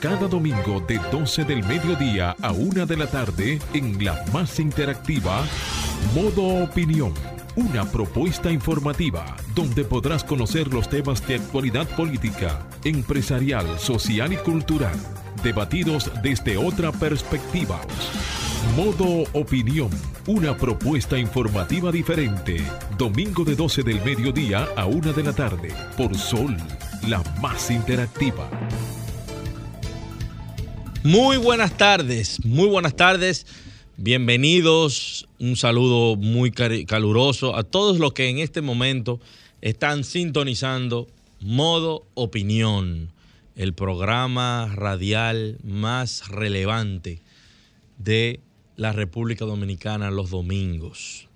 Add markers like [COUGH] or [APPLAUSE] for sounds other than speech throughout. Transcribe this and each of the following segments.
cada domingo de 12 del mediodía a 1 de la tarde en la más interactiva Modo Opinión. Una propuesta informativa donde podrás conocer los temas de actualidad política, empresarial, social y cultural, debatidos desde otra perspectiva. Modo Opinión, una propuesta informativa diferente. Domingo de 12 del mediodía a 1 de la tarde, por Sol, la más interactiva. Muy buenas tardes, muy buenas tardes. Bienvenidos, un saludo muy caluroso a todos los que en este momento están sintonizando Modo Opinión, el programa radial más relevante de la República Dominicana los domingos.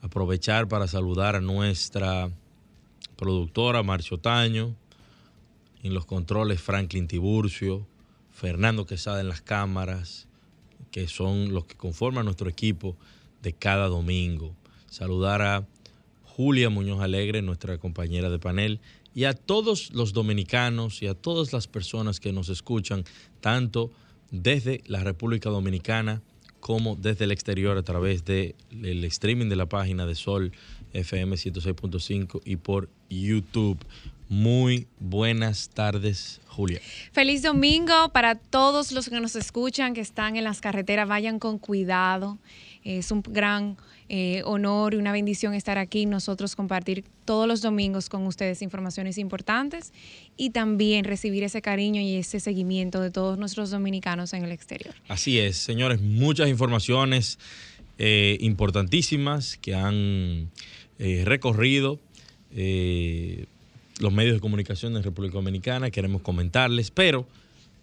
Aprovechar para saludar a nuestra productora Marcio Taño, en los controles Franklin Tiburcio, Fernando Quesada en las cámaras, que son los que conforman nuestro equipo de cada domingo. Saludar a Julia Muñoz Alegre, nuestra compañera de panel, y a todos los dominicanos y a todas las personas que nos escuchan, tanto desde la República Dominicana como desde el exterior a través del streaming de la página de Sol FM 106.5 y por YouTube. Muy buenas tardes, Julia. Feliz domingo para todos los que nos escuchan, que están en las carreteras. Vayan con cuidado. Es un gran eh, honor y una bendición estar aquí, nosotros compartir todos los domingos con ustedes informaciones importantes y también recibir ese cariño y ese seguimiento de todos nuestros dominicanos en el exterior. Así es, señores, muchas informaciones eh, importantísimas que han eh, recorrido los medios de comunicación de República Dominicana, queremos comentarles, pero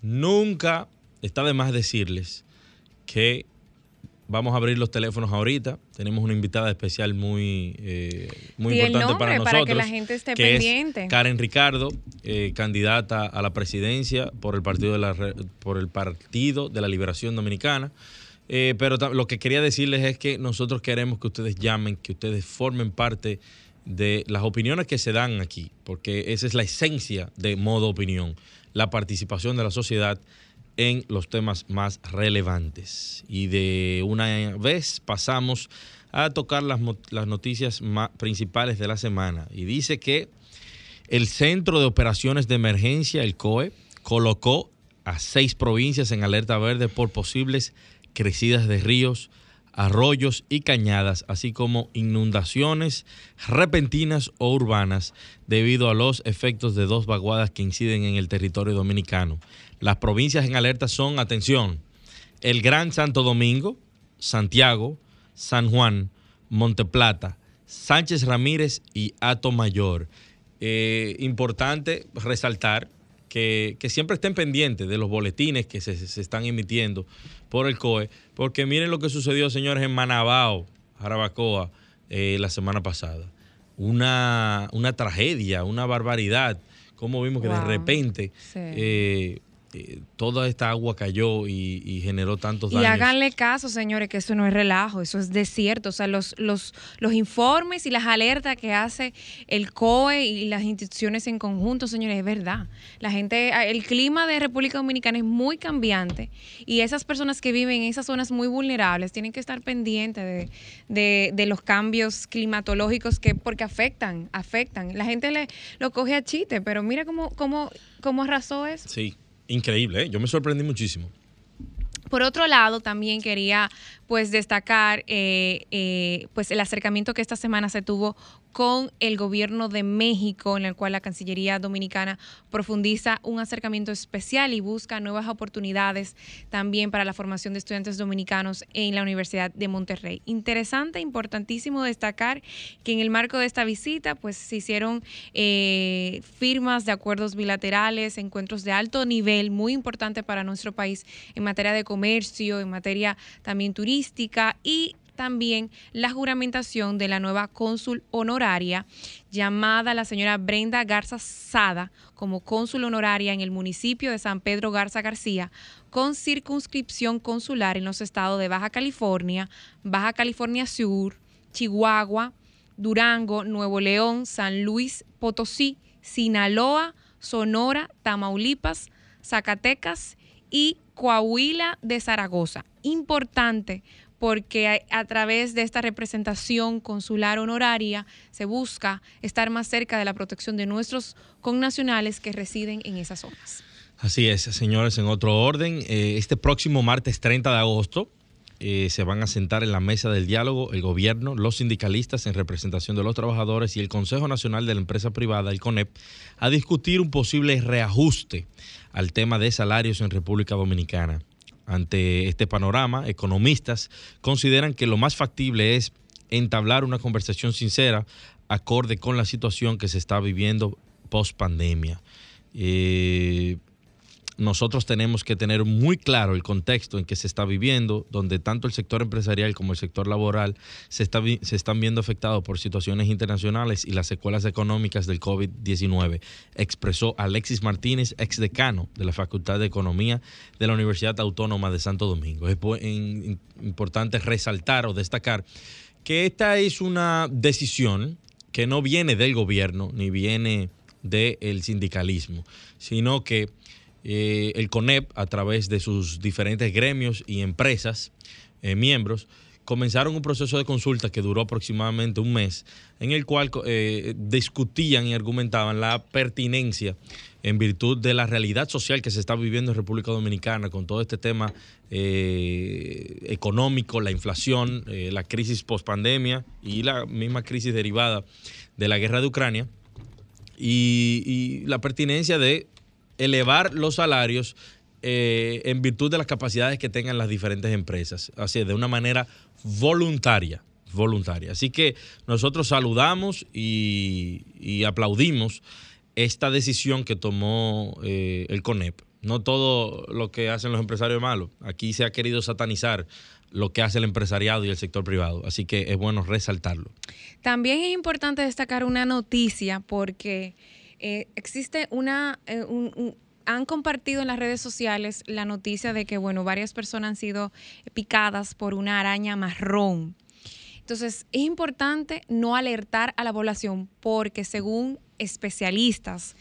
nunca está de más decirles que vamos a abrir los teléfonos ahorita. Tenemos una invitada especial muy, eh, muy importante para nosotros. Para que la gente esté pendiente. Karen Ricardo, eh, candidata a la presidencia por el Partido de la, por el Partido de la Liberación Dominicana. Eh, pero lo que quería decirles es que nosotros queremos que ustedes llamen, que ustedes formen parte de las opiniones que se dan aquí, porque esa es la esencia de modo opinión, la participación de la sociedad en los temas más relevantes. Y de una vez pasamos a tocar las, noticias principales de la semana. Y dice que el Centro de Operaciones de Emergencia, el COE, colocó a seis provincias en alerta verde por posibles crecidas de ríos, arroyos y cañadas, así como inundaciones repentinas o urbanas debido a los efectos de dos vaguadas que inciden en el territorio dominicano. Las provincias en alerta son, atención, el Gran Santo Domingo, Santiago, San Juan, Monteplata, Sánchez Ramírez y Ato Mayor. Eh, importante resaltar que, siempre estén pendientes de los boletines que se, están emitiendo por el COE, porque miren lo que sucedió, señores, en Manabao, Jarabacoa, eh, la semana pasada. Una, una tragedia, una barbaridad. Como vimos que de repente eh, este, toda esta agua cayó y, generó tantos daños. Y háganle caso, señores, que eso no es relajo, eso es desierto. O sea, los, los, los informes y las alertas que hace el COE y las instituciones en conjunto, señores, es verdad. La gente, el clima de República Dominicana es muy cambiante y esas personas que viven en esas zonas muy vulnerables tienen que estar pendientes de, de, los cambios climatológicos que, porque afectan, afectan. La gente le, lo coge a chiste, pero mira cómo, cómo, cómo arrasó eso. Sí, Increíble, ¿eh? yo me sorprendí muchísimo. Por otro lado, también quería pues destacar eh, eh, pues el acercamiento que esta semana se tuvo con el gobierno de México, en el cual la Cancillería Dominicana profundiza un acercamiento especial y busca nuevas oportunidades también para la formación de estudiantes dominicanos en la Universidad de Monterrey. Interesante, importantísimo destacar que en el marco de esta visita, pues se hicieron eh, firmas de acuerdos bilaterales, encuentros de alto nivel, muy importante para nuestro país en materia de comercio, en materia también turística y también la juramentación de la nueva cónsul honoraria llamada la señora Brenda Garza Sada como cónsul honoraria en el municipio de San Pedro Garza García con circunscripción consular en los estados de Baja California, Baja California Sur, Chihuahua, Durango, Nuevo León, San Luis Potosí, Sinaloa, Sonora, Tamaulipas, Zacatecas y Coahuila de Zaragoza. Importante porque a, través de esta representación consular honoraria se busca estar más cerca de la protección de nuestros connacionales que residen en esas zonas. Así es, señores, en otro orden, eh, este próximo martes 30 de agosto eh, se van a sentar en la mesa del diálogo el gobierno, los sindicalistas en representación de los trabajadores y el Consejo Nacional de la Empresa Privada, el CONEP, a discutir un posible reajuste al tema de salarios en República Dominicana. Ante este panorama, economistas consideran que lo más factible es entablar una conversación sincera acorde con la situación que se está viviendo post pandemia. Eh, nosotros tenemos que tener muy claro el contexto en que se está viviendo, donde tanto el sector empresarial como el sector laboral se, está, se están viendo afectados por situaciones internacionales y las secuelas económicas del COVID-19, expresó Alexis Martínez, ex decano de la Facultad de Economía de la Universidad Autónoma de Santo Domingo. Es importante resaltar o destacar que esta es una decisión que no viene del gobierno ni viene del sindicalismo, sino que eh, el CONEP, a través de sus diferentes gremios y empresas, eh, miembros, comenzaron un proceso de consulta que duró aproximadamente un mes, en el cual eh, discutían y argumentaban la pertinencia en virtud de la realidad social que se está viviendo en República Dominicana con todo este tema económico, la inflación, la crisis post-pandemia y la misma crisis derivada de la guerra de Ucrania y la pertinencia de elevar los salarios eh, en virtud de las capacidades que tengan las diferentes empresas, así de una manera voluntaria, voluntaria. Así que nosotros saludamos y, aplaudimos esta decisión que tomó eh, el CONEP. No todo lo que hacen los empresarios es malo. Aquí se ha querido satanizar lo que hace el empresariado y el sector privado. Así que es bueno resaltarlo. También es importante destacar una noticia porque eh, existe una, eh, han compartido en las redes sociales la noticia de que, bueno, varias personas han sido picadas por una araña marrón. Entonces, es importante no alertar a la población porque según especialistas,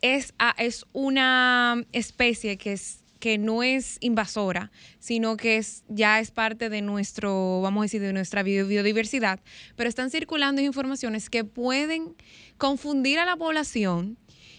es, es una especie que es que no es invasora, sino que es, ya es parte de nuestro, vamos a decir, de nuestra biodiversidad, pero están circulando informaciones que pueden confundir a la población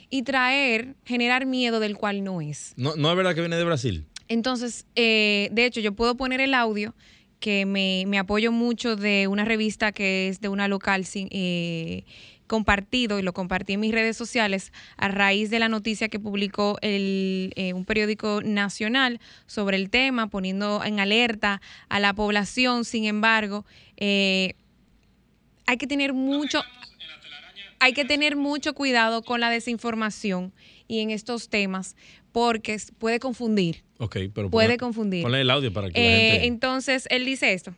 y traer, generar miedo del cual no es. No, no es verdad que viene de Brasil. Entonces, eh, de hecho, yo puedo poner el audio que me, me, apoyo mucho de una revista que es de una local eh, compartido y lo compartí en mis redes sociales a raíz de la noticia que publicó el, eh, un periódico nacional sobre el tema, poniendo en alerta a la población. Sin embargo, eh, hay que tener mucho, hay que tener mucho cuidado con la desinformación y en estos temas porque puede confundir. Ok, pero puede confundir. Ponle el audio para que la gente... Eh, entonces, él dice esto.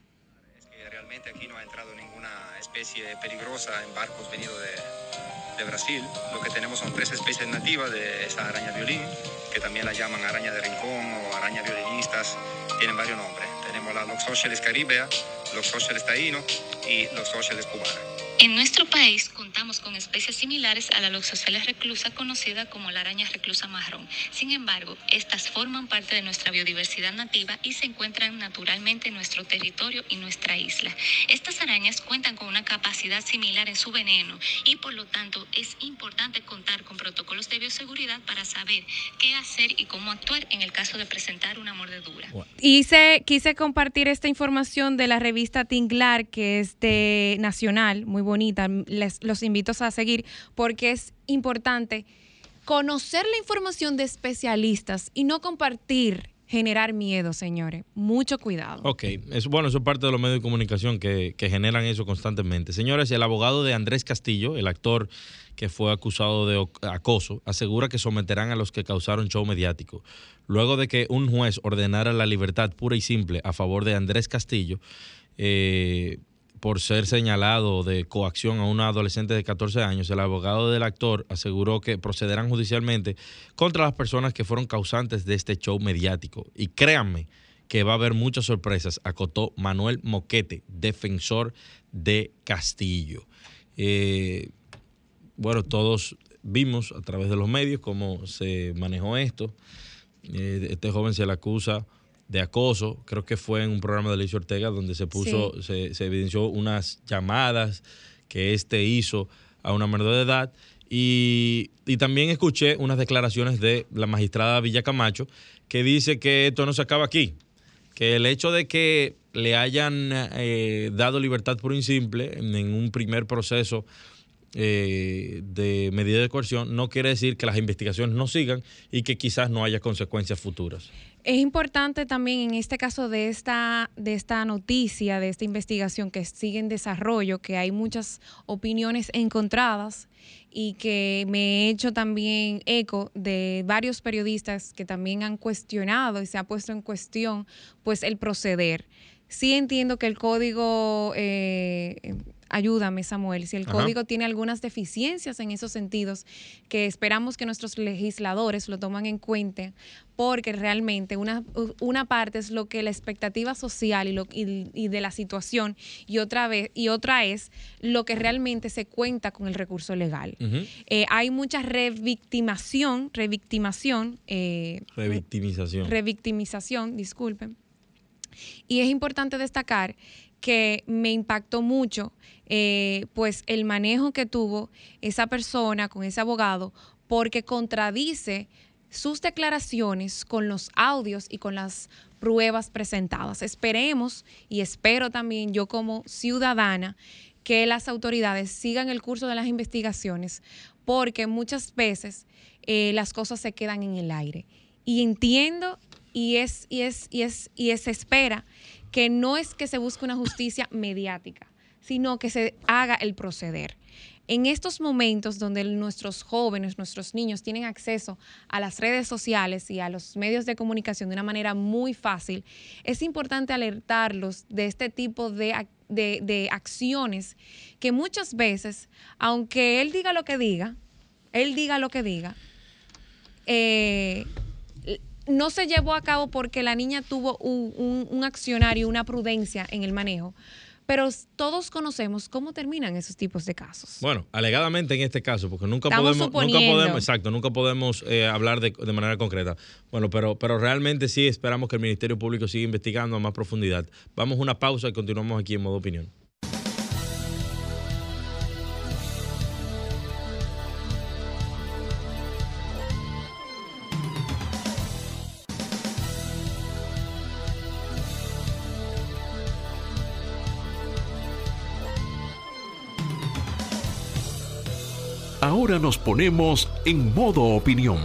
Es que realmente aquí no ha entrado ninguna especie peligrosa en barcos venidos de, de Brasil. Lo que tenemos son tres especies nativas de esa araña violín, que también la llaman araña de rincón o araña violinistas. Tienen varios nombres. Tenemos la Loxosceles caribea, Loxosceles taíno y Loxosceles cubana. En nuestro país contamos con especies similares a la Loxosceles reclusa, conocida como la araña reclusa marrón. Sin embargo, estas forman parte de nuestra biodiversidad nativa y se encuentran naturalmente en nuestro territorio y nuestra isla. Estas arañas cuentan con una capacidad similar en su veneno y por lo tanto es importante contar con protocolos de bioseguridad para saber qué hacer y cómo actuar en el caso de presentar una mordedura. Hice, quise compartir esta información de la revista Tinglar, que es de Nacional, muy bonita, les, los invito a seguir porque es importante conocer la información de especialistas y no compartir generar miedo, señores. Mucho cuidado. Ok, es, bueno, eso es parte de los medios de comunicación que, que, generan eso constantemente. Señores, el abogado de Andrés Castillo, el actor que fue acusado de acoso, asegura que someterán a los que causaron show mediático. Luego de que un juez ordenara la libertad pura y simple a favor de Andrés Castillo, eh, por ser señalado de coacción a una adolescente de 14 años, el abogado del actor aseguró que procederán judicialmente contra las personas que fueron causantes de este show mediático. Y créanme que va a haber muchas sorpresas, acotó Manuel Moquete, defensor de Castillo. Eh, bueno, todos vimos a través de los medios cómo se manejó esto. Eh, este joven se le acusa de acoso, creo que fue en un programa de Alicia Ortega donde se puso, se, se evidenció unas llamadas que este hizo a una menor de edad. Y, y también escuché unas declaraciones de la magistrada Villa Camacho que dice que esto no se acaba aquí, que el hecho de que le hayan eh, dado libertad pura y simple en un primer proceso eh, de medida de coerción no quiere decir que las investigaciones no sigan y que quizás no haya consecuencias futuras. Es importante también en este caso de esta, de esta noticia, de esta investigación que sigue en desarrollo, que hay muchas opiniones encontradas y que me he hecho también eco de varios periodistas que también han cuestionado y se ha puesto en cuestión pues el proceder. Sí entiendo que el código eh, ayúdame Samuel, si el código tiene algunas deficiencias en esos sentidos que esperamos que nuestros legisladores lo toman en cuenta, porque realmente una, una parte es lo que la expectativa social y, lo, y, de la situación y otra, vez, y otra es lo que realmente se cuenta con el recurso legal. Eh, hay mucha revictimación, revictimación. Eh, revictimización. Revictimización, disculpen. Y es importante destacar que me impactó mucho, eh, pues el manejo que tuvo esa persona con ese abogado, porque contradice sus declaraciones con los audios y con las pruebas presentadas. Esperemos y espero también yo como ciudadana que las autoridades sigan el curso de las investigaciones, porque muchas veces eh, las cosas se quedan en el aire. Y entiendo y es, y es, y es, y se espera que no es que se busque una justicia mediática, sino que se haga el proceder. En estos momentos donde nuestros jóvenes, nuestros niños tienen acceso a las redes sociales y a los medios de comunicación de una manera muy fácil, es importante alertarlos de este tipo de, de, acciones que muchas veces, aunque él diga lo que diga, él diga lo que diga, eh, no se llevó a cabo porque la niña tuvo un, un, accionario, una prudencia en el manejo. Pero todos conocemos cómo terminan esos tipos de casos. Bueno, alegadamente en este caso, porque nunca podemos, nunca podemos, exacto, nunca podemos eh, hablar de, de, manera concreta. Bueno, pero, pero realmente sí esperamos que el Ministerio Público siga investigando a más profundidad. Vamos a una pausa y continuamos aquí en modo opinión. Ahora nos ponemos en modo opinión.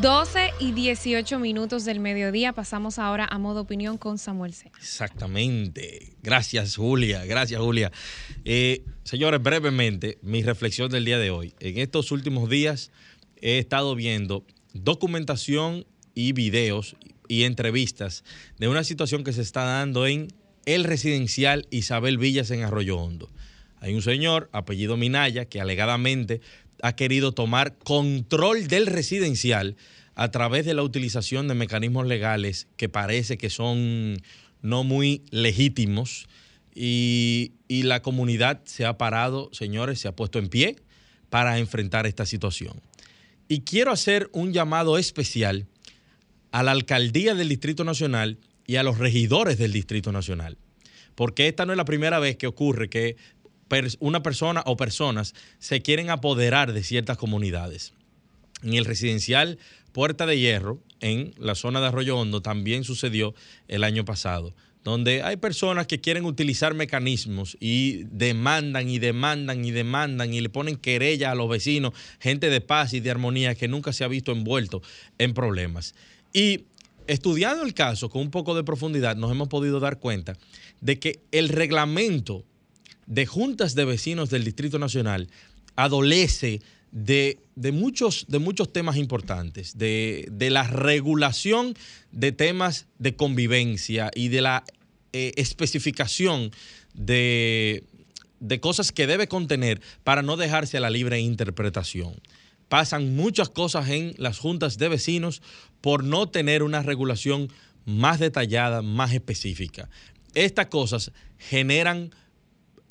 12 y 18 minutos del mediodía. Pasamos ahora a modo opinión con Samuel C. Exactamente. Gracias, Julia. Gracias, Julia. Eh, señores, brevemente, mi reflexión del día de hoy. En estos últimos días he estado viendo documentación y videos y entrevistas de una situación que se está dando en el residencial Isabel Villas en Arroyo Hondo. Hay un señor, apellido Minaya, que alegadamente ha querido tomar control del residencial a través de la utilización de mecanismos legales que parece que son no muy legítimos. Y, y, la comunidad se ha parado, señores, se ha puesto en pie para enfrentar esta situación. Y quiero hacer un llamado especial a la alcaldía del Distrito Nacional y a los regidores del Distrito Nacional, porque esta no es la primera vez que ocurre que una persona o personas se quieren apoderar de ciertas comunidades. En el residencial Puerta de Hierro, en la zona de Arroyo Hondo, también sucedió el año pasado, donde hay personas que quieren utilizar mecanismos y demandan y demandan y demandan y le ponen querella a los vecinos, gente de paz y de armonía que nunca se ha visto envuelto en problemas. Y estudiando el caso con un poco de profundidad, nos hemos podido dar cuenta de que el reglamento de juntas de vecinos del Distrito Nacional adolece de, muchos, de muchos temas importantes, de, la regulación de temas de convivencia y de la eh, especificación de, de cosas que debe contener para no dejarse a la libre interpretación. Pasan muchas cosas en las juntas de vecinos por no tener una regulación más detallada, más específica. Estas cosas generan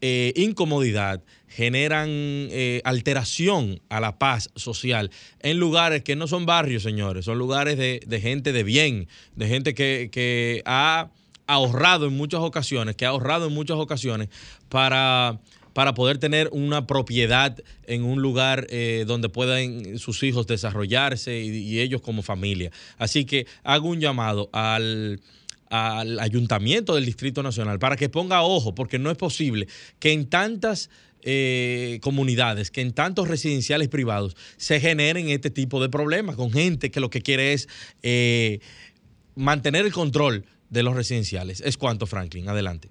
eh, incomodidad, generan eh, alteración a la paz social en lugares que no son barrios, señores, son lugares de, de gente de bien, de gente que, que ha ahorrado en muchas ocasiones, que ha ahorrado en muchas ocasiones para para poder tener una propiedad en un lugar eh, donde puedan sus hijos desarrollarse y, y ellos como familia. Así que hago un llamado al al ayuntamiento del Distrito Nacional para que ponga ojo, porque no es posible que en tantas eh, comunidades, que en tantos residenciales privados se generen este tipo de problemas con gente que lo que quiere es eh, mantener el control de los residenciales. Es cuanto, Franklin. Adelante.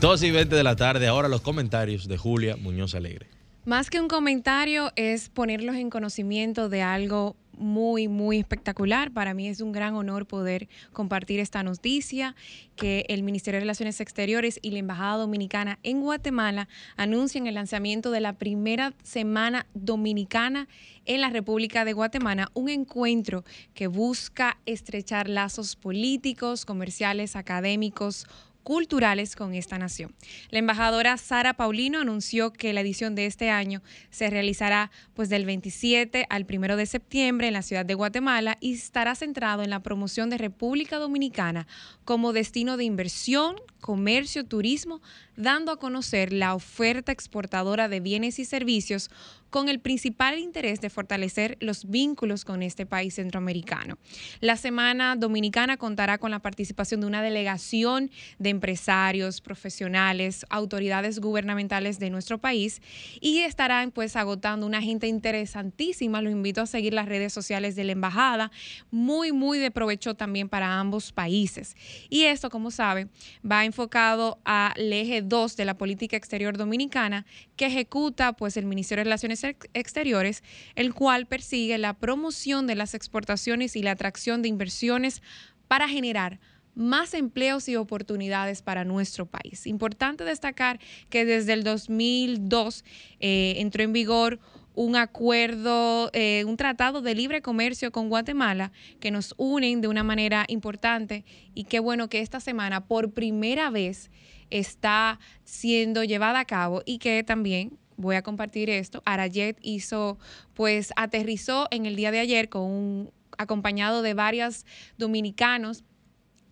Dos y 20 de la tarde, ahora los comentarios de Julia Muñoz Alegre. Más que un comentario es ponerlos en conocimiento de algo muy, muy espectacular. Para mí es un gran honor poder compartir esta noticia que el Ministerio de Relaciones Exteriores y la Embajada Dominicana en Guatemala anuncian el lanzamiento de la primera semana dominicana en la República de Guatemala, un encuentro que busca estrechar lazos políticos, comerciales, académicos, culturales con esta nación. La embajadora Sara Paulino anunció que la edición de este año se realizará pues del 27 al 1 de septiembre en la ciudad de Guatemala y estará centrado en la promoción de República Dominicana como destino de inversión, comercio, turismo, dando a conocer la oferta exportadora de bienes y servicios con el principal interés de fortalecer los vínculos con este país centroamericano. La Semana Dominicana contará con la participación de una delegación de empresarios, profesionales, autoridades gubernamentales de nuestro país y estarán pues agotando una agenda interesantísima. Los invito a seguir las redes sociales de la embajada, muy muy de provecho también para ambos países. Y esto, como sabe, va enfocado al eje 2 de la política exterior dominicana que ejecuta pues el Ministerio de Relaciones Exteriores, el cual persigue la promoción de las exportaciones y la atracción de inversiones para generar más empleos y oportunidades para nuestro país. Importante destacar que desde el 2002 eh, entró en vigor un acuerdo, eh, un tratado de libre comercio con Guatemala que nos unen de una manera importante y qué bueno que esta semana por primera vez está siendo llevada a cabo y que también voy a compartir esto. Arayet hizo, pues aterrizó en el día de ayer con acompañado de varios dominicanos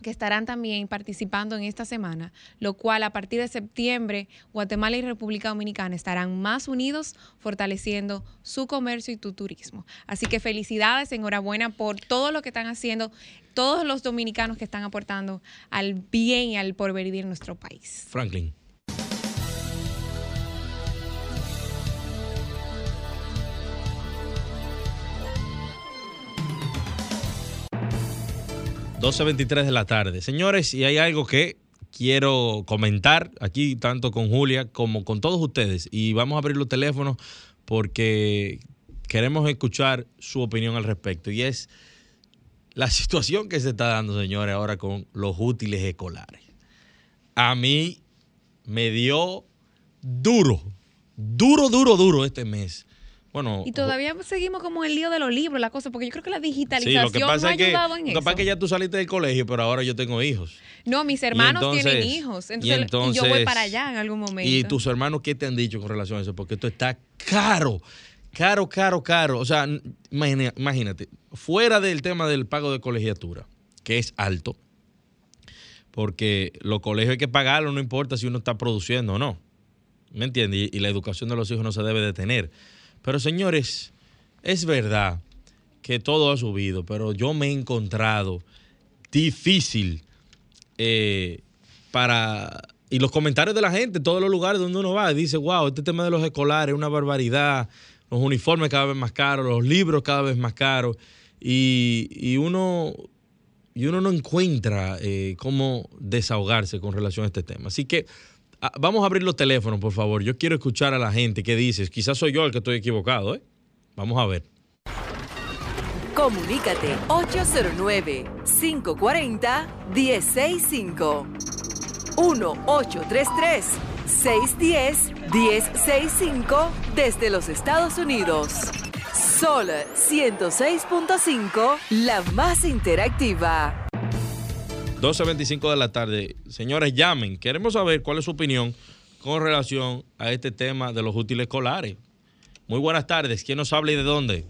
que estarán también participando en esta semana, lo cual a partir de septiembre Guatemala y República Dominicana estarán más unidos fortaleciendo su comercio y tu turismo. Así que felicidades, enhorabuena por todo lo que están haciendo todos los dominicanos que están aportando al bien y al porvenir de nuestro país. Franklin. 12.23 de la tarde. Señores, y hay algo que quiero comentar aquí, tanto con Julia como con todos ustedes. Y vamos a abrir los teléfonos porque queremos escuchar su opinión al respecto. Y es la [LAUGHS] situación que se está dando, señores, ahora con los útiles escolares. A mí me dio duro, duro, duro, duro este mes bueno, y todavía seguimos como el lío de los libros, la cosa, porque yo creo que la digitalización ha ayudado en eso. Lo que pasa es que ya tú saliste del colegio, pero ahora yo tengo hijos. No, mis hermanos tienen hijos. Entonces, y, yo voy para allá en algún momento. ¿Y tus hermanos qué te han dicho con relación a eso? Porque esto está caro, caro, caro, caro. O sea, imagínate, fuera del tema del pago de colegiatura, que es alto, porque los colegios hay que pagarlo, no importa si uno está produciendo o no. ¿Me entiendes? Y, y la educación de los hijos no se debe detener. Pero señores, es verdad que todo ha subido, pero yo me he encontrado difícil eh, para... Y los comentarios de la gente, en todos los lugares donde uno va, dice, wow, este tema de los escolares es una barbaridad, los uniformes cada vez más caros, los libros cada vez más caros, y, uno, y uno no encuentra eh, cómo desahogarse con relación a este tema. Así que vamos a abrir los teléfonos, por favor. Yo quiero escuchar a la gente qué dices. Quizás soy yo el que estoy equivocado, ¿eh? Vamos a ver. Comunícate 809-540-1065. 1-833-610-1065 desde los Estados Unidos. Sol 106.5, la más interactiva. 12.25 de la tarde. Señores, llamen. Queremos saber cuál es su opinión con relación a este tema de los útiles escolares. Muy buenas tardes. ¿Quién nos habla y de dónde?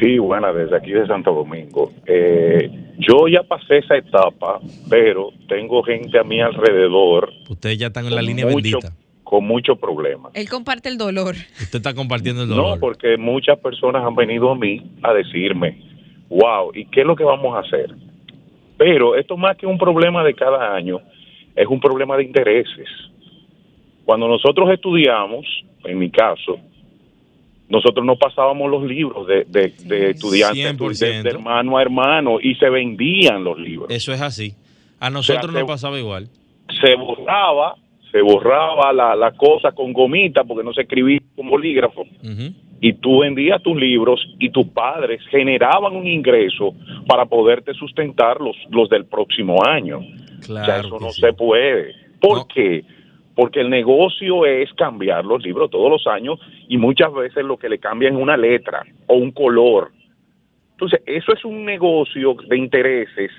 Sí, buena, desde aquí de Santo Domingo. Eh, yo ya pasé esa etapa, pero tengo gente a mi alrededor. Ustedes ya están en la línea mucho- bendita. Con muchos problemas. Él comparte el dolor. Usted está compartiendo el dolor. No, porque muchas personas han venido a mí a decirme, wow, ¿y qué es lo que vamos a hacer? Pero esto más que un problema de cada año, es un problema de intereses. Cuando nosotros estudiamos, en mi caso, nosotros no pasábamos los libros de, de, de estudiantes, 100%. de, de hermano a hermano, y se vendían los libros. Eso es así. A nosotros O sea, se- pasaba igual. se borraba, se borraba la, la cosa con gomita porque no se escribía con bolígrafo Ujú. Y tú vendías tus libros y tus padres generaban un ingreso para poderte sustentar los, los del próximo año. Claro. o sea, eso no sí. se puede. ¿Por No. qué? Porque el negocio es cambiar los libros todos los años y muchas veces lo que le cambian es una letra o un color. Entonces, eso es un negocio de intereses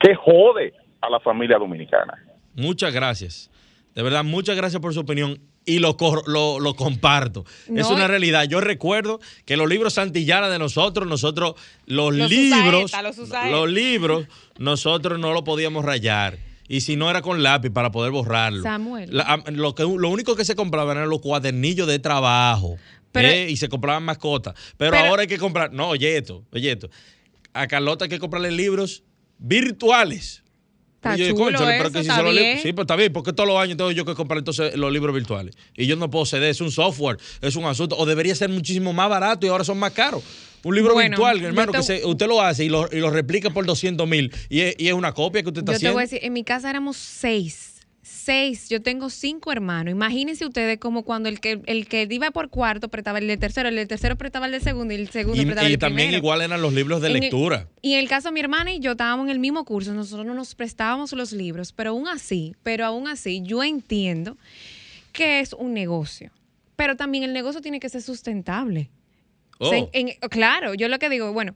que jode a la familia dominicana. Muchas gracias. De verdad, muchas gracias por su opinión. Y lo, lo, lo comparto. es una realidad. Yo recuerdo que los libros Santillana de nosotros, nosotros, los, Los libros, usaeta, los usaeta. los libros, [LAUGHS] nosotros no lo podíamos rayar. Y si no era con lápiz para poder borrarlo. Samuel. La- lo, que, lo único que se compraban eran los cuadernillos de trabajo. Pero- ¿eh? Y se compraban mascotas. Pero, Pero- ahora hay que comprar. No, oye esto, oye esto. A Carlota hay que comprarle libros virtuales. Está Y yo, chulo "Cónchale, pero que si está se lo li- bien. Sí, pero está bien, porque todos los años tengo yo que comprar entonces los libros virtuales. Y yo no puedo ceder, es un software, es un asunto. O debería ser muchísimo más barato y ahora son más caros. Un libro Bueno, virtual, hermano, te- que se- usted lo hace y lo, y lo replica por 200 mil. Y es, y es una copia que usted está Yo te haciendo. voy a decir, en mi casa éramos seis. Seis. Yo tengo cinco hermanos. Imagínense ustedes como cuando el que el que iba por cuarto prestaba el del tercero, el del tercero prestaba el del segundo y el segundo y prestaba y el también primero. igual eran los libros de En el- lectura. Y en el caso de mi hermana y yo estábamos en el mismo curso, nosotros no nos prestábamos los libros, pero aún así, pero aún así, yo entiendo que es un negocio. Pero también el negocio tiene que ser sustentable. Oh, O sea, en- en- claro, yo lo que digo, bueno,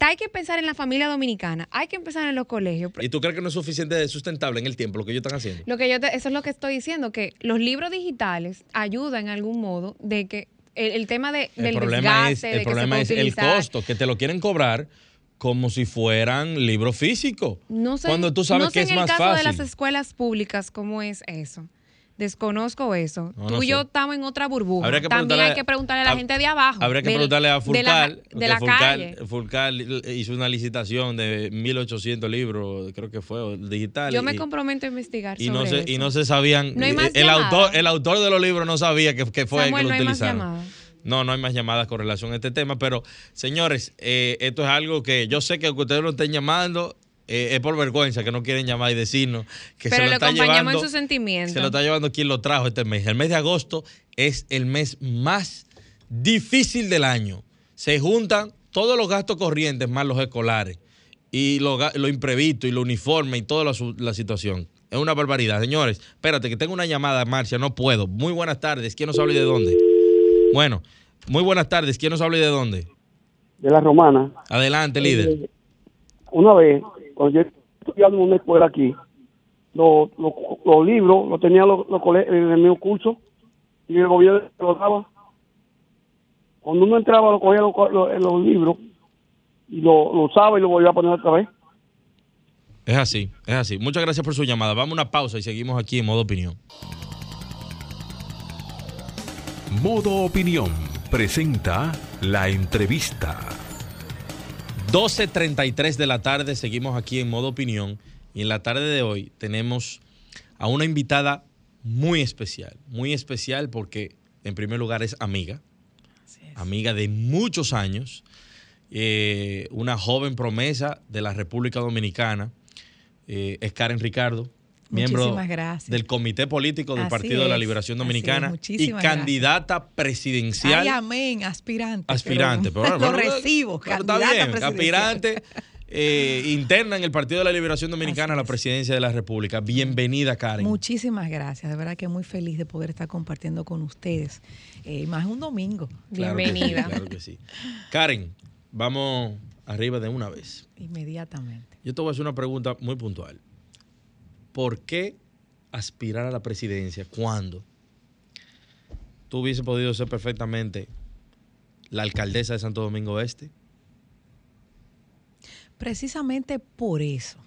hay que pensar en la familia dominicana, hay que empezar en los colegios. ¿Y tú crees que no es suficiente sustentable en el tiempo lo que ellos están haciendo? Lo que yo te- eso es lo que estoy diciendo, que los libros digitales ayudan en algún modo de que el, el tema de, El del problema es, desgaste, de el, que problema se es puede el utilizar. costo, que te lo quieren cobrar como si fueran libros físicos. No sé, Cuando tú sabes no sé que es en más el caso fácil. de las escuelas públicas cómo es eso. Desconozco eso. No, Tú no y yo sé. estamos en otra burbuja. Habría que También hay que preguntarle a la gente de abajo. Habría que preguntarle a de la, Fulcal, de la calle. Fulcal hizo una licitación de 1800 libros, creo que fue, digital. Yo me comprometo a investigar y sobre no se eso. y no se sabían No hay más el llamadas. autor el autor de los libros no sabía que, que fue el Samuel, que lo utilizaron no no hay más llamadas con relación a este tema pero señores eh, esto es algo que yo sé que ustedes lo estén llamando eh, es por vergüenza que no quieren llamar y decirnos que Pero se lo lo está acompañamos llevando en sus sentimientos. se lo está llevando quien lo trajo este mes el mes de agosto es el mes más difícil del año se juntan todos los gastos corrientes más los escolares y lo, lo imprevisto y lo uniforme y toda la, su- la situación. Es una barbaridad. Señores, espérate, que tengo una llamada, Marcia, no puedo. Muy buenas tardes. ¿Quién nos habla y de dónde? Bueno, muy buenas tardes. ¿Quién nos habla y de dónde? de la romana. Adelante, líder. Eh, Una vez, cuando yo estudiando en una escuela aquí, los, los, los libros los tenía los, los en el mismo curso y el gobierno los daba. Cuando uno entraba, lo cogía los libros y lo, lo usaba y lo volvía a poner otra vez. Es así, es así. Muchas gracias por su llamada. Vamos a una pausa y seguimos aquí en modo opinión. Modo Opinión presenta la entrevista. 12.33 de la tarde, seguimos aquí en modo opinión y en la tarde de hoy tenemos a una invitada muy especial, muy especial porque en primer lugar es amiga, amiga de muchos años, eh, una joven promesa de la República Dominicana, eh, es Karen Ricardo, miembro Muchísimas gracias. del Comité Político del Así Partido de la Liberación Dominicana y muchísimas gracias. candidata presidencial Ay, amén, aspirante. aspirante. pero pero lo bueno, recibo, pero está bien, aspirante eh, interna en el Partido de la Liberación Dominicana a la presidencia de la República. Bienvenida, Karen. Muchísimas gracias. De verdad que muy feliz de poder estar compartiendo con ustedes. Eh, más un domingo. Claro que sí, Bienvenida. claro que sí. Karen, vamos arriba de una vez. Inmediatamente. Yo te voy a hacer una pregunta muy puntual. ¿Por qué aspirar a la presidencia cuando tú hubiese podido ser perfectamente la alcaldesa de Santo Domingo Este? Precisamente por eso.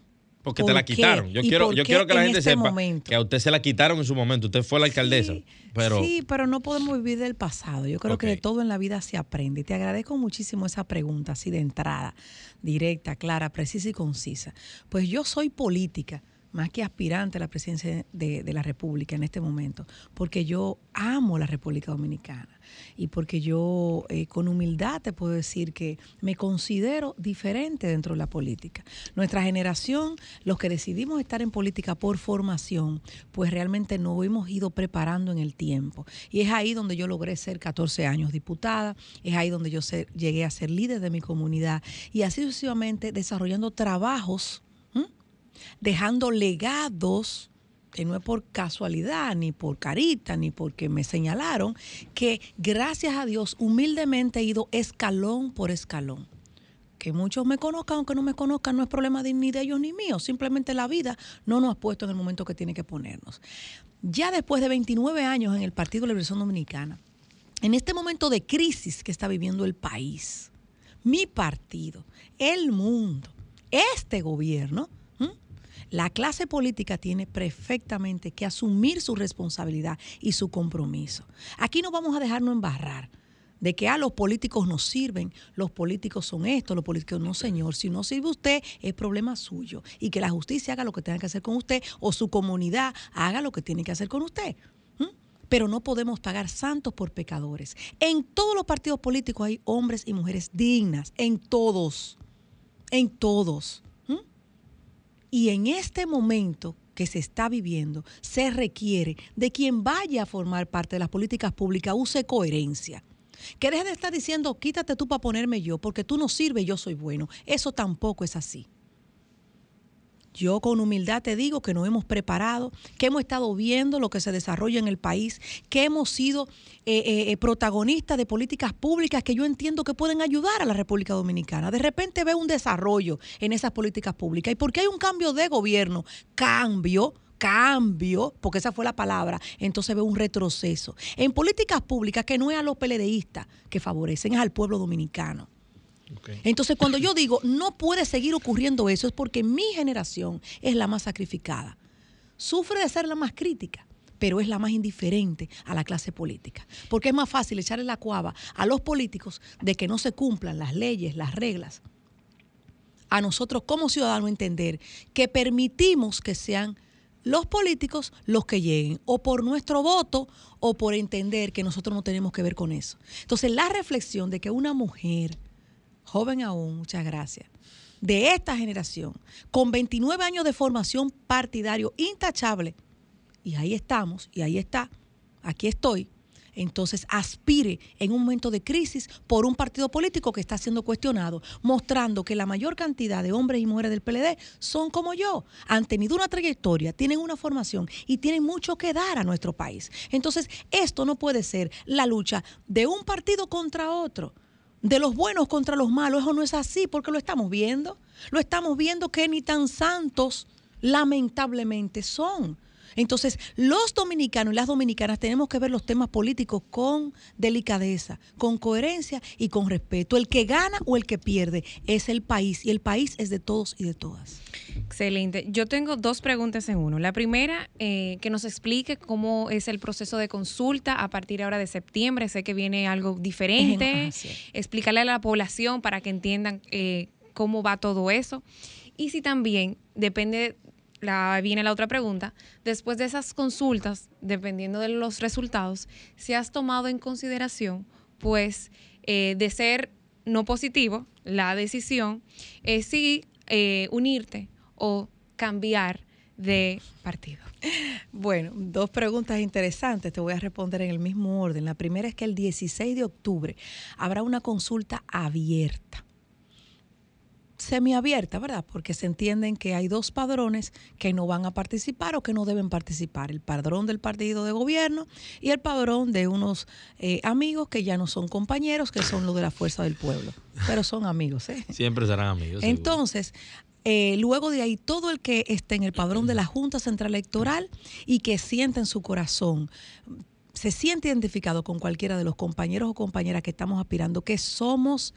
Porque ¿Por te la quitaron. Yo ¿Y quiero, yo quiero que la en gente este sepa momento? que a usted se la quitaron en su momento. Usted fue la alcaldesa. pero Sí, pero no podemos vivir del pasado. Yo creo que de todo en la vida se aprende. Y te agradezco muchísimo esa pregunta, así de entrada, directa, clara, precisa y concisa. Pues yo soy política, más que aspirante a la presidencia de, la República en este momento, porque yo amo la República Dominicana y porque yo eh, con humildad te puedo decir que me considero diferente dentro de la política. Nuestra generación, los que decidimos estar en política por formación, pues realmente no hemos ido preparando en el tiempo. Y es ahí donde yo logré ser 14 años diputada, es ahí donde yo llegué a ser líder de mi comunidad y así sucesivamente desarrollando trabajos. Dejando legados, que no es por casualidad, ni por carita, ni porque me señalaron, que gracias a Dios humildemente he ido escalón por escalón. Que muchos me conozcan, aunque no me conozcan, no es problema de, ni de ellos ni mío. Simplemente la vida no nos ha puesto en el momento que tiene que ponernos. Ya después de 29 años en el Partido de Liberación Dominicana, en este momento de crisis que está viviendo el país, mi partido, el mundo, este gobierno. La clase política tiene perfectamente que asumir su responsabilidad y su compromiso. Aquí no vamos a dejarnos embarrar de que a los políticos nos sirven, los políticos son esto, los políticos no, señor. Si no sirve usted, es problema suyo. Y que la justicia haga lo que tenga que hacer con usted o su comunidad haga lo que tiene que hacer con usted. Pero no podemos pagar santos por pecadores. En todos los partidos políticos hay hombres y mujeres dignas, en todos, en todos. Y en este momento que se está viviendo, se requiere de quien vaya a formar parte de las políticas públicas use coherencia. Que deje de estar diciendo, quítate tú para ponerme yo, porque tú no sirves, yo soy bueno. Eso tampoco es así. Yo con humildad te digo que nos hemos preparado, que hemos estado viendo lo que se desarrolla en el país, que hemos sido eh, eh, eh, protagonistas de políticas públicas que yo entiendo que pueden ayudar a la República Dominicana. De repente veo un desarrollo en esas políticas públicas. ¿Y porque hay un cambio de gobierno? Cambio cambio, porque esa fue la palabra, entonces veo un retroceso. En políticas públicas que no es a los peledeístas que favorecen, es al pueblo dominicano. Entonces, cuando yo digo no puede seguir ocurriendo eso, es porque mi generación es la más sacrificada. Sufre de ser la más crítica, pero es la más indiferente a la clase política. Porque es más fácil echarle la cuava a los políticos de que no se cumplan las leyes, las reglas. A nosotros como ciudadanos entender que permitimos que sean los políticos los que lleguen, o por nuestro voto, o por entender que nosotros no tenemos que ver con eso. Entonces, la reflexión de que una mujer joven aún, muchas gracias, de esta generación, con 29 años de formación partidario intachable, y ahí estamos, y ahí está, aquí estoy, entonces aspire en un momento de crisis por un partido político que está siendo cuestionado, mostrando que la mayor cantidad de hombres y mujeres del PLD son como yo, han tenido una trayectoria, tienen una formación y tienen mucho que dar a nuestro país. Entonces, esto no puede ser la lucha de un partido contra otro de los buenos contra los malos. Eso no es así porque lo estamos viendo. Lo estamos viendo que ni tan santos lamentablemente son. Entonces, los dominicanos y las dominicanas tenemos que ver los temas políticos con delicadeza, con coherencia y con respeto. El que gana o el que pierde es el país y el país es de todos y de todas. Excelente. Yo tengo dos preguntas en uno. La primera, eh, que nos explique cómo es el proceso de consulta a partir ahora de septiembre. Sé que viene algo diferente. Explicarle a la población para que entiendan eh, cómo va todo eso. Y si también depende, la, viene la otra pregunta, después de esas consultas, dependiendo de los resultados, si has tomado en consideración, pues, eh, de ser no positivo, la decisión es si eh, unirte o cambiar de partido. Bueno, dos preguntas interesantes. Te voy a responder en el mismo orden. La primera es que el 16 de octubre habrá una consulta abierta. Semiabierta, ¿verdad? Porque se entienden que hay dos padrones que no van a participar o que no deben participar, el padrón del partido de gobierno y el padrón de unos eh, amigos que ya no son compañeros, que son los de la fuerza del pueblo, pero son amigos, ¿eh? Siempre serán amigos. Entonces, eh, luego de ahí, todo el que esté en el padrón de la Junta Central Electoral y que sienta en su corazón se siente identificado con cualquiera de los compañeros o compañeras que estamos aspirando, que somos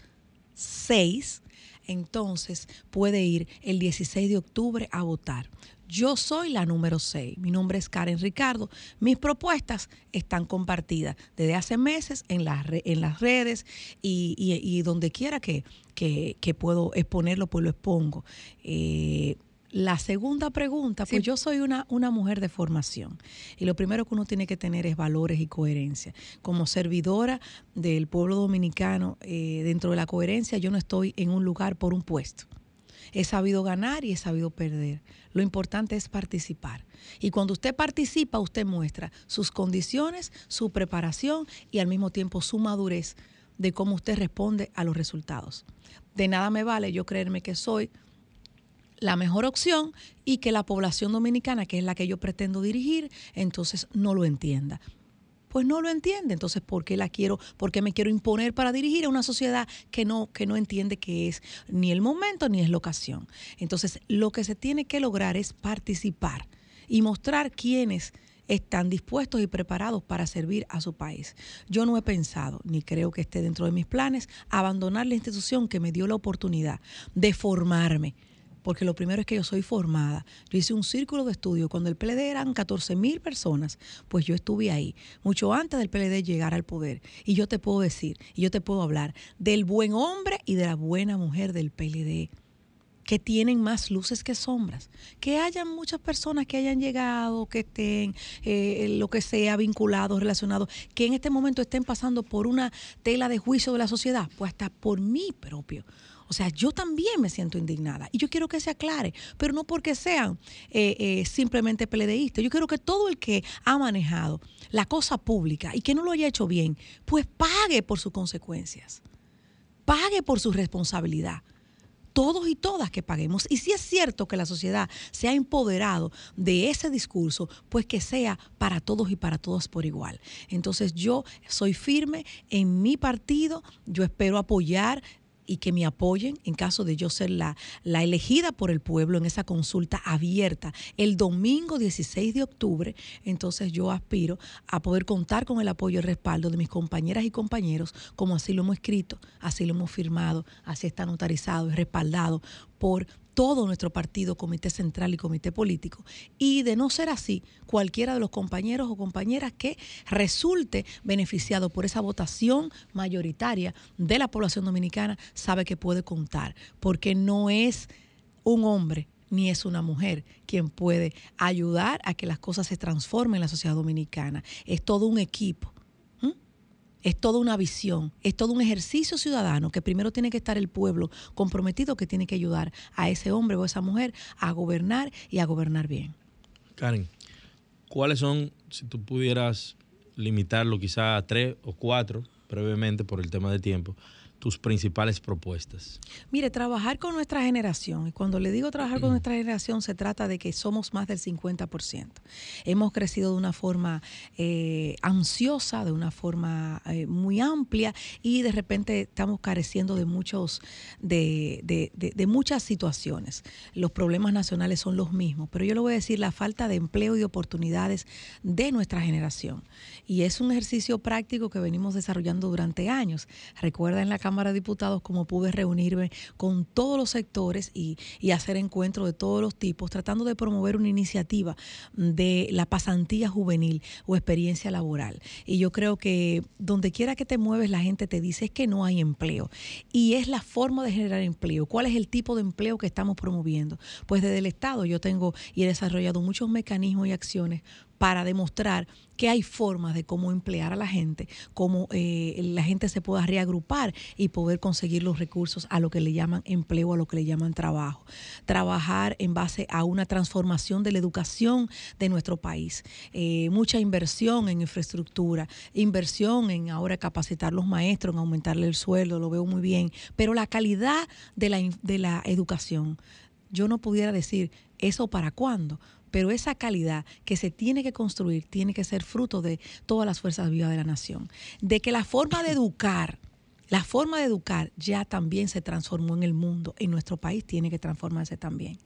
seis, entonces puede ir el 16 de octubre a votar. Yo soy la número 6. Mi nombre es Karen Ricardo. Mis propuestas están compartidas desde hace meses en las, en las redes y, donde quiera que, que, puedo exponerlo, pues lo expongo. Eh, la segunda pregunta, pues yo soy una, una mujer de formación y lo primero que uno tiene que tener es valores y coherencia. Como servidora del pueblo dominicano, eh, dentro de la coherencia yo no estoy en un lugar por un puesto. He sabido ganar y he sabido perder. Lo importante es participar. Y cuando usted participa, usted muestra sus condiciones, su preparación y al mismo tiempo su madurez de cómo usted responde a los resultados. De nada me vale yo creerme que soy la mejor opción y que la población dominicana, que es la que yo pretendo dirigir, entonces no lo entienda. Pues no lo entiende, entonces ¿por qué la quiero, por qué me quiero imponer para dirigir a una sociedad que no que no entiende que es ni el momento ni es la ocasión? Entonces, lo que se tiene que lograr es participar y mostrar quiénes están dispuestos y preparados para servir a su país. Yo no he pensado, ni creo que esté dentro de mis planes, abandonar la institución que me dio la oportunidad de formarme, porque lo primero es que yo soy formada. Yo hice un círculo de estudio cuando el PLD eran 14 mil personas, pues yo estuve ahí, mucho antes del PLD llegar al poder. Y yo te puedo decir, y yo te puedo hablar del buen hombre y de la buena mujer del PLD que tienen más luces que sombras. Que hayan muchas personas que hayan llegado, que estén, eh, lo que sea, vinculados, relacionados, que en este momento estén pasando por una tela de juicio de la sociedad, pues hasta por mí propio. O sea, yo también me siento indignada y yo quiero que se aclare, pero no porque sean eh, eh, simplemente peledeístas. Yo quiero que todo el que ha manejado la cosa pública y que no lo haya hecho bien, pues pague por sus consecuencias, pague por su responsabilidad todos y todas que paguemos. Y si es cierto que la sociedad se ha empoderado de ese discurso, pues que sea para todos y para todas por igual. Entonces yo soy firme en mi partido, yo espero apoyar y que me apoyen en caso de yo ser la, la elegida por el pueblo en esa consulta abierta el domingo 16 de octubre, entonces yo aspiro a poder contar con el apoyo y el respaldo de mis compañeras y compañeros, como así lo hemos escrito, así lo hemos firmado, así está notarizado y respaldado por todo nuestro partido, comité central y comité político. Y de no ser así, cualquiera de los compañeros o compañeras que resulte beneficiado por esa votación mayoritaria de la población dominicana sabe que puede contar, porque no es un hombre ni es una mujer quien puede ayudar a que las cosas se transformen en la sociedad dominicana. Es todo un equipo es toda una visión, es todo un ejercicio ciudadano que primero tiene que estar el pueblo comprometido que tiene que ayudar a ese hombre o esa mujer a gobernar y a gobernar bien. Karen, ¿cuáles son, si tú pudieras limitarlo quizá a tres o cuatro brevemente por el tema de tiempo, tus principales propuestas? Mire, trabajar con nuestra generación, y cuando le digo trabajar con nuestra generación, se trata de que somos más del 50%. Hemos crecido de una forma eh, ansiosa, de una forma eh, muy amplia, y de repente estamos careciendo de muchos, de, de, de, muchas situaciones. Los problemas nacionales son los mismos, pero yo le voy a decir la falta de empleo y de oportunidades de nuestra generación. Y es un ejercicio práctico que venimos desarrollando durante años. Recuerda en la Cámara de Diputados como pude reunirme con todos los sectores y, hacer encuentros de todos los tipos, tratando de promover una iniciativa de la pasantía juvenil o experiencia laboral. Y yo creo que donde quiera que te mueves, la gente te dice es que no hay empleo. Y es la forma de generar empleo. ¿Cuál es el tipo de empleo que estamos promoviendo? Pues desde el Estado yo tengo y he desarrollado muchos mecanismos y acciones para demostrar que hay formas de cómo emplear a la gente, cómo eh, la gente se pueda reagrupar y poder conseguir los recursos a lo que le llaman empleo, a lo que le llaman trabajo. Trabajar en base a una transformación de la educación de nuestro país. Eh, mucha inversión en infraestructura, inversión en ahora capacitar los maestros, en aumentarle el sueldo, lo veo muy bien, pero la calidad de la, de la educación, yo no pudiera decir eso para cuándo, pero esa calidad que se tiene que construir tiene que ser fruto de todas las fuerzas vivas de la nación. De que la forma de educar, la forma de educar ya también se transformó en el mundo, en nuestro país tiene que transformarse también.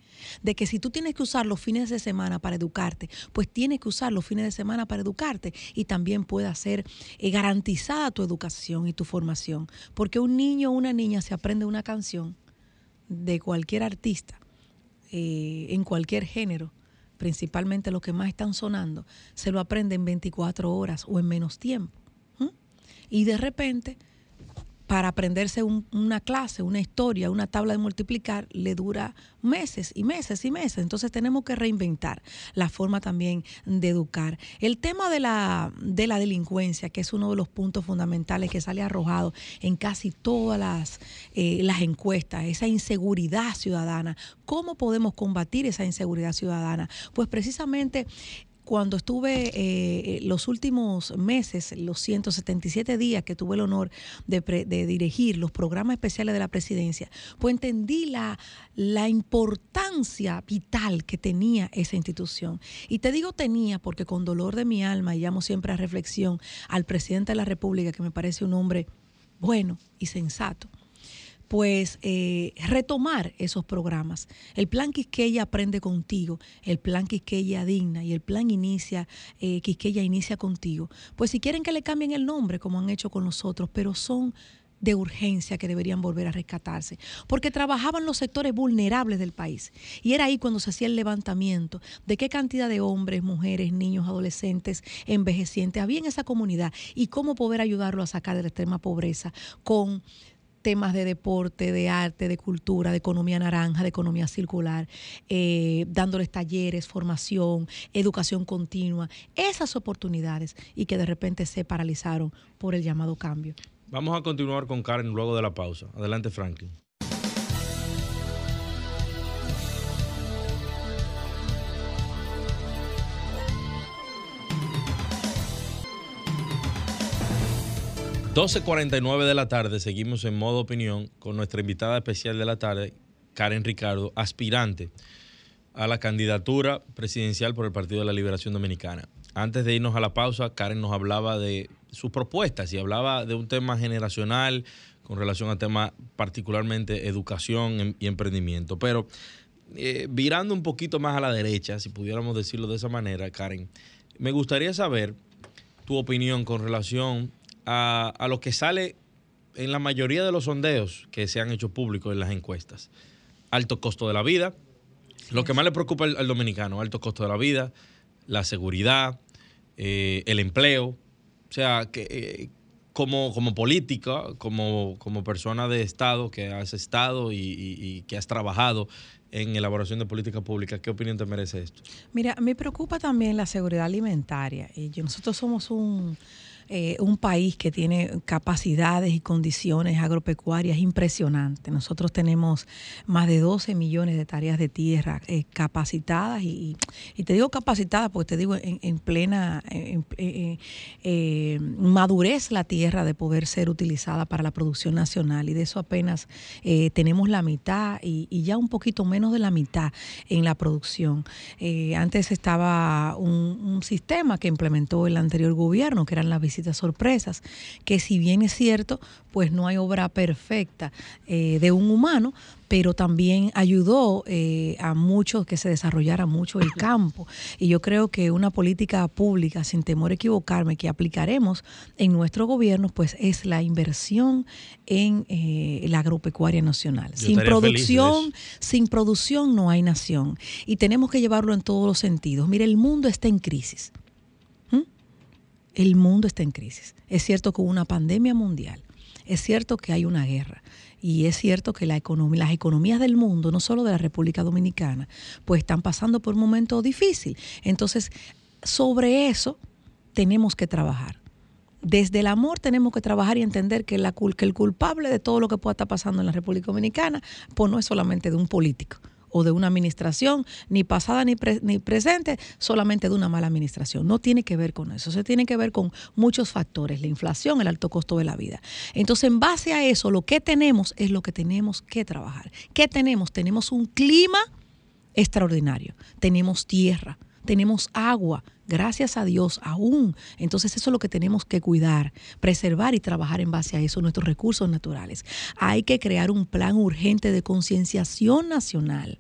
De que si tú tienes que usar los fines de semana para educarte, pues tienes que usar los fines de semana para educarte y también pueda ser eh, garantizada tu educación y tu formación. Porque un niño o una niña se aprende una canción de cualquier artista, eh, en cualquier género, principalmente los que más están sonando, se lo aprenden en 24 horas o en menos tiempo. Y de repente, para aprenderse una clase, una historia, una tabla de multiplicar, le dura meses y meses y meses. Entonces tenemos que reinventar la forma también de educar. El tema de la, de la delincuencia, que es uno de los puntos fundamentales que sale arrojado en casi todas las, eh, las encuestas, esa inseguridad ciudadana. ¿Cómo podemos combatir esa inseguridad ciudadana? Pues precisamente cuando estuve eh, los últimos meses, los 177 días que tuve el honor de, dirigir los programas especiales de la presidencia, pues entendí la, la importancia vital que tenía esa institución. Y te digo tenía porque con dolor de mi alma, y llamo siempre a reflexión al presidente de la República, que me parece un hombre bueno y sensato pues eh, retomar esos programas. El plan Quisqueya aprende contigo, el plan Quisqueya digna y el plan inicia, eh, Quisqueya inicia contigo. Pues si quieren que le cambien el nombre, como han hecho con nosotros, pero son de urgencia que deberían volver a rescatarse, porque trabajaban los sectores vulnerables del país. Y era ahí cuando se hacía el levantamiento de qué cantidad de hombres, mujeres, niños, adolescentes, envejecientes había en esa comunidad y cómo poder ayudarlo a sacar de la extrema pobreza con temas de deporte, de arte, de cultura, de economía naranja, de economía circular, eh, dándoles talleres, formación, educación continua, esas oportunidades y que de repente se paralizaron por el llamado cambio. Vamos a continuar con Karen luego de la pausa. Adelante, Franklin. 12.49 de la tarde, seguimos en modo opinión con nuestra invitada especial de la tarde, Karen Ricardo, aspirante a la candidatura presidencial por el Partido de la Liberación Dominicana. Antes de irnos a la pausa, Karen nos hablaba de sus propuestas y hablaba de un tema generacional con relación a temas particularmente educación em, y emprendimiento. Pero eh, virando un poquito más a la derecha, si pudiéramos decirlo de esa manera, Karen, me gustaría saber tu opinión con relación a, lo que sale en la mayoría de los sondeos que se han hecho públicos en las encuestas. Alto costo de la vida, lo que más le preocupa al, dominicano, alto costo de la vida, la seguridad, eh, el empleo. O sea, que eh, como, como política, como, como persona de Estado que has estado y, que has trabajado en elaboración de política pública, ¿qué opinión te merece esto? Mira, me preocupa también la seguridad alimentaria. Y nosotros somos un eh, un país que tiene capacidades y condiciones agropecuarias impresionantes. Nosotros tenemos más de 12 millones de tareas de tierra eh, capacitadas y, te digo capacitadas porque te digo en, plena eh, madurez la tierra de poder ser utilizada para la producción nacional y de eso apenas tenemos la mitad y, ya un poquito menos de la mitad en la producción. antes estaba un, un sistema que implementó el anterior gobierno que eran las visitas sorpresas, que si bien es cierto, pues no hay obra perfecta eh, de un humano, pero también ayudó eh, a muchos que se desarrollara mucho el campo. Y yo creo que una política pública, sin temor a equivocarme, que aplicaremos en nuestro gobierno, pues es la inversión en eh, la agropecuaria nacional. sin producción, sin producción no hay nación. Y tenemos que llevarlo en todos los sentidos. Mire, el mundo está en crisis el mundo está en crisis. Es cierto que hubo una pandemia mundial, es cierto que hay una guerra y es cierto que las economías del mundo, no solo de la República Dominicana, pues están pasando por un momento difícil. Entonces, sobre eso tenemos que trabajar. Desde el amor tenemos que trabajar y entender que, la, que el culpable de todo lo que pueda estar pasando en la República Dominicana, pues no es solamente de un político o de una administración, ni pasada ni, ni presente, solamente de una mala administración. No tiene que ver con eso, se tiene que ver con muchos factores, la inflación, el alto costo de la vida. Entonces, en base a eso, lo que tenemos es lo que tenemos que trabajar. ¿Qué tenemos? Tenemos un clima extraordinario, tenemos tierra, tenemos agua, gracias a Dios aún. Entonces eso es lo que tenemos que cuidar, preservar y trabajar en base a eso, nuestros recursos naturales. Hay que crear un plan urgente de concienciación nacional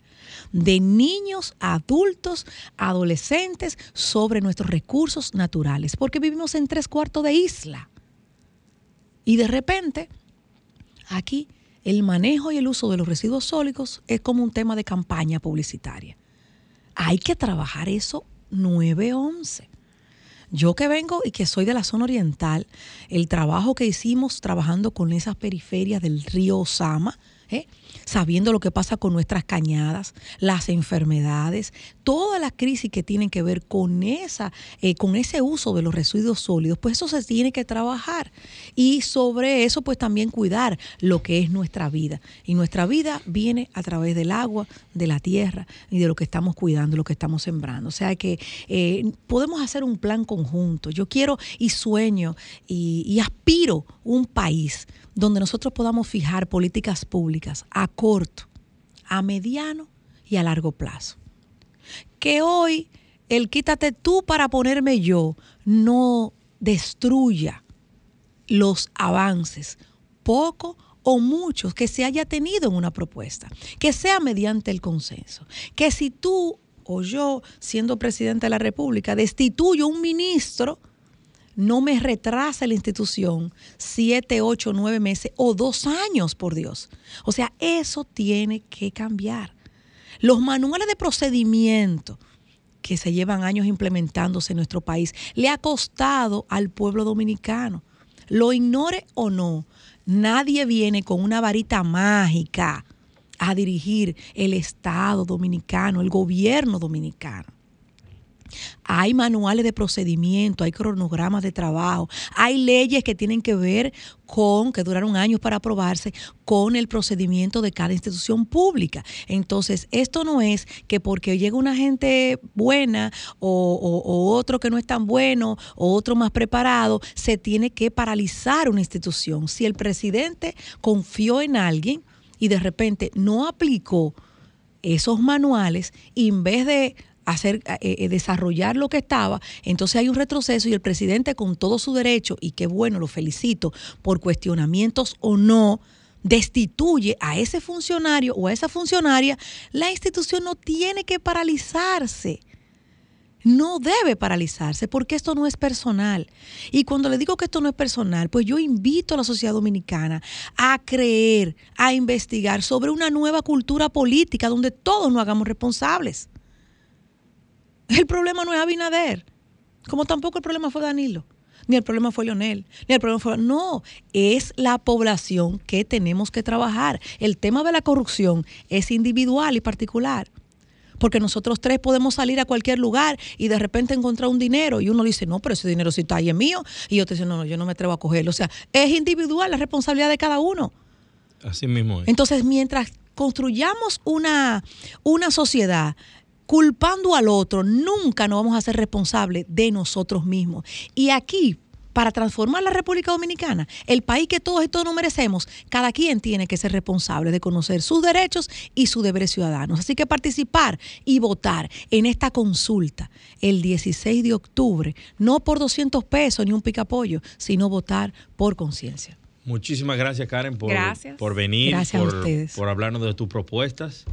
de niños, adultos, adolescentes sobre nuestros recursos naturales, porque vivimos en tres cuartos de isla. Y de repente, aquí el manejo y el uso de los residuos sólidos es como un tema de campaña publicitaria. Hay que trabajar eso 911. Yo que vengo y que soy de la zona oriental, el trabajo que hicimos trabajando con esas periferias del río Osama, ¿eh? Sabiendo lo que pasa con nuestras cañadas, las enfermedades, todas las crisis que tienen que ver con esa, eh, con ese uso de los residuos sólidos, pues eso se tiene que trabajar. Y sobre eso, pues también cuidar lo que es nuestra vida. Y nuestra vida viene a través del agua, de la tierra y de lo que estamos cuidando, lo que estamos sembrando. O sea que eh, podemos hacer un plan conjunto. Yo quiero y sueño y, y aspiro un país donde nosotros podamos fijar políticas públicas a corto, a mediano y a largo plazo. Que hoy el quítate tú para ponerme yo no destruya los avances, poco o muchos que se haya tenido en una propuesta, que sea mediante el consenso, que si tú o yo, siendo presidente de la República, destituyo un ministro, no me retrasa la institución siete, ocho, nueve meses o dos años, por Dios. O sea, eso tiene que cambiar. Los manuales de procedimiento que se llevan años implementándose en nuestro país le ha costado al pueblo dominicano. Lo ignore o no, nadie viene con una varita mágica a dirigir el Estado dominicano, el gobierno dominicano. Hay manuales de procedimiento, hay cronogramas de trabajo, hay leyes que tienen que ver con, que duraron años para aprobarse, con el procedimiento de cada institución pública. Entonces, esto no es que porque llega una gente buena o, otro que no es tan bueno o otro más preparado, se tiene que paralizar una institución. Si el presidente confió en alguien y de repente no aplicó esos manuales, y en vez de hacer, eh, eh, desarrollar lo que estaba, entonces hay un retroceso y el presidente con todo su derecho, y qué bueno, lo felicito, por cuestionamientos o no, destituye a ese funcionario o a esa funcionaria, la institución no tiene que paralizarse. No debe paralizarse porque esto no es personal. Y cuando le digo que esto no es personal, pues yo invito a la sociedad dominicana a creer, a investigar sobre una nueva cultura política donde todos nos hagamos responsables. El problema no es Abinader, como tampoco el problema fue Danilo, ni el problema fue Leonel, ni el problema fue... No, es la población que tenemos que trabajar. El tema de la corrupción es individual y particular. Porque nosotros tres podemos salir a cualquier lugar y de repente encontrar un dinero y uno dice, no, pero ese dinero sí está ahí es mío. Y otro dice, no, no, yo no me atrevo a cogerlo. O sea, es individual la responsabilidad de cada uno. Así mismo es. Entonces, mientras construyamos una, una sociedad culpando al otro, nunca nos vamos a ser responsables de nosotros mismos. Y aquí, para transformar la República Dominicana, el país que todos y todos nos merecemos, cada quien tiene que ser responsable de conocer sus derechos y sus deberes ciudadanos. Así que participar y votar en esta consulta el 16 de octubre, no por 200 pesos ni un picapollo, sino votar por conciencia. Muchísimas gracias, Karen, por, por venir, por hablarnos de tus propuestas.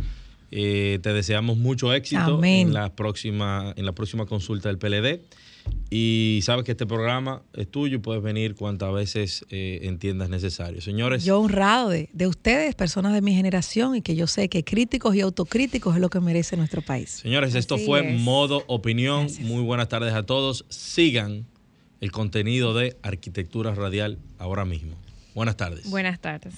Eh, te deseamos mucho éxito en la próxima en la próxima consulta del PLD. Y sabes que este programa es tuyo y puedes venir cuantas veces eh, entiendas necesario. Señores. Yo honrado de, de, ustedes, personas de mi generación, y que yo sé que críticos y autocríticos es lo que merece nuestro país. Señores, esto fue Modo Opinión. Muy buenas tardes a todos. Sigan el contenido de Arquitectura Radial ahora mismo. Buenas tardes. Buenas tardes.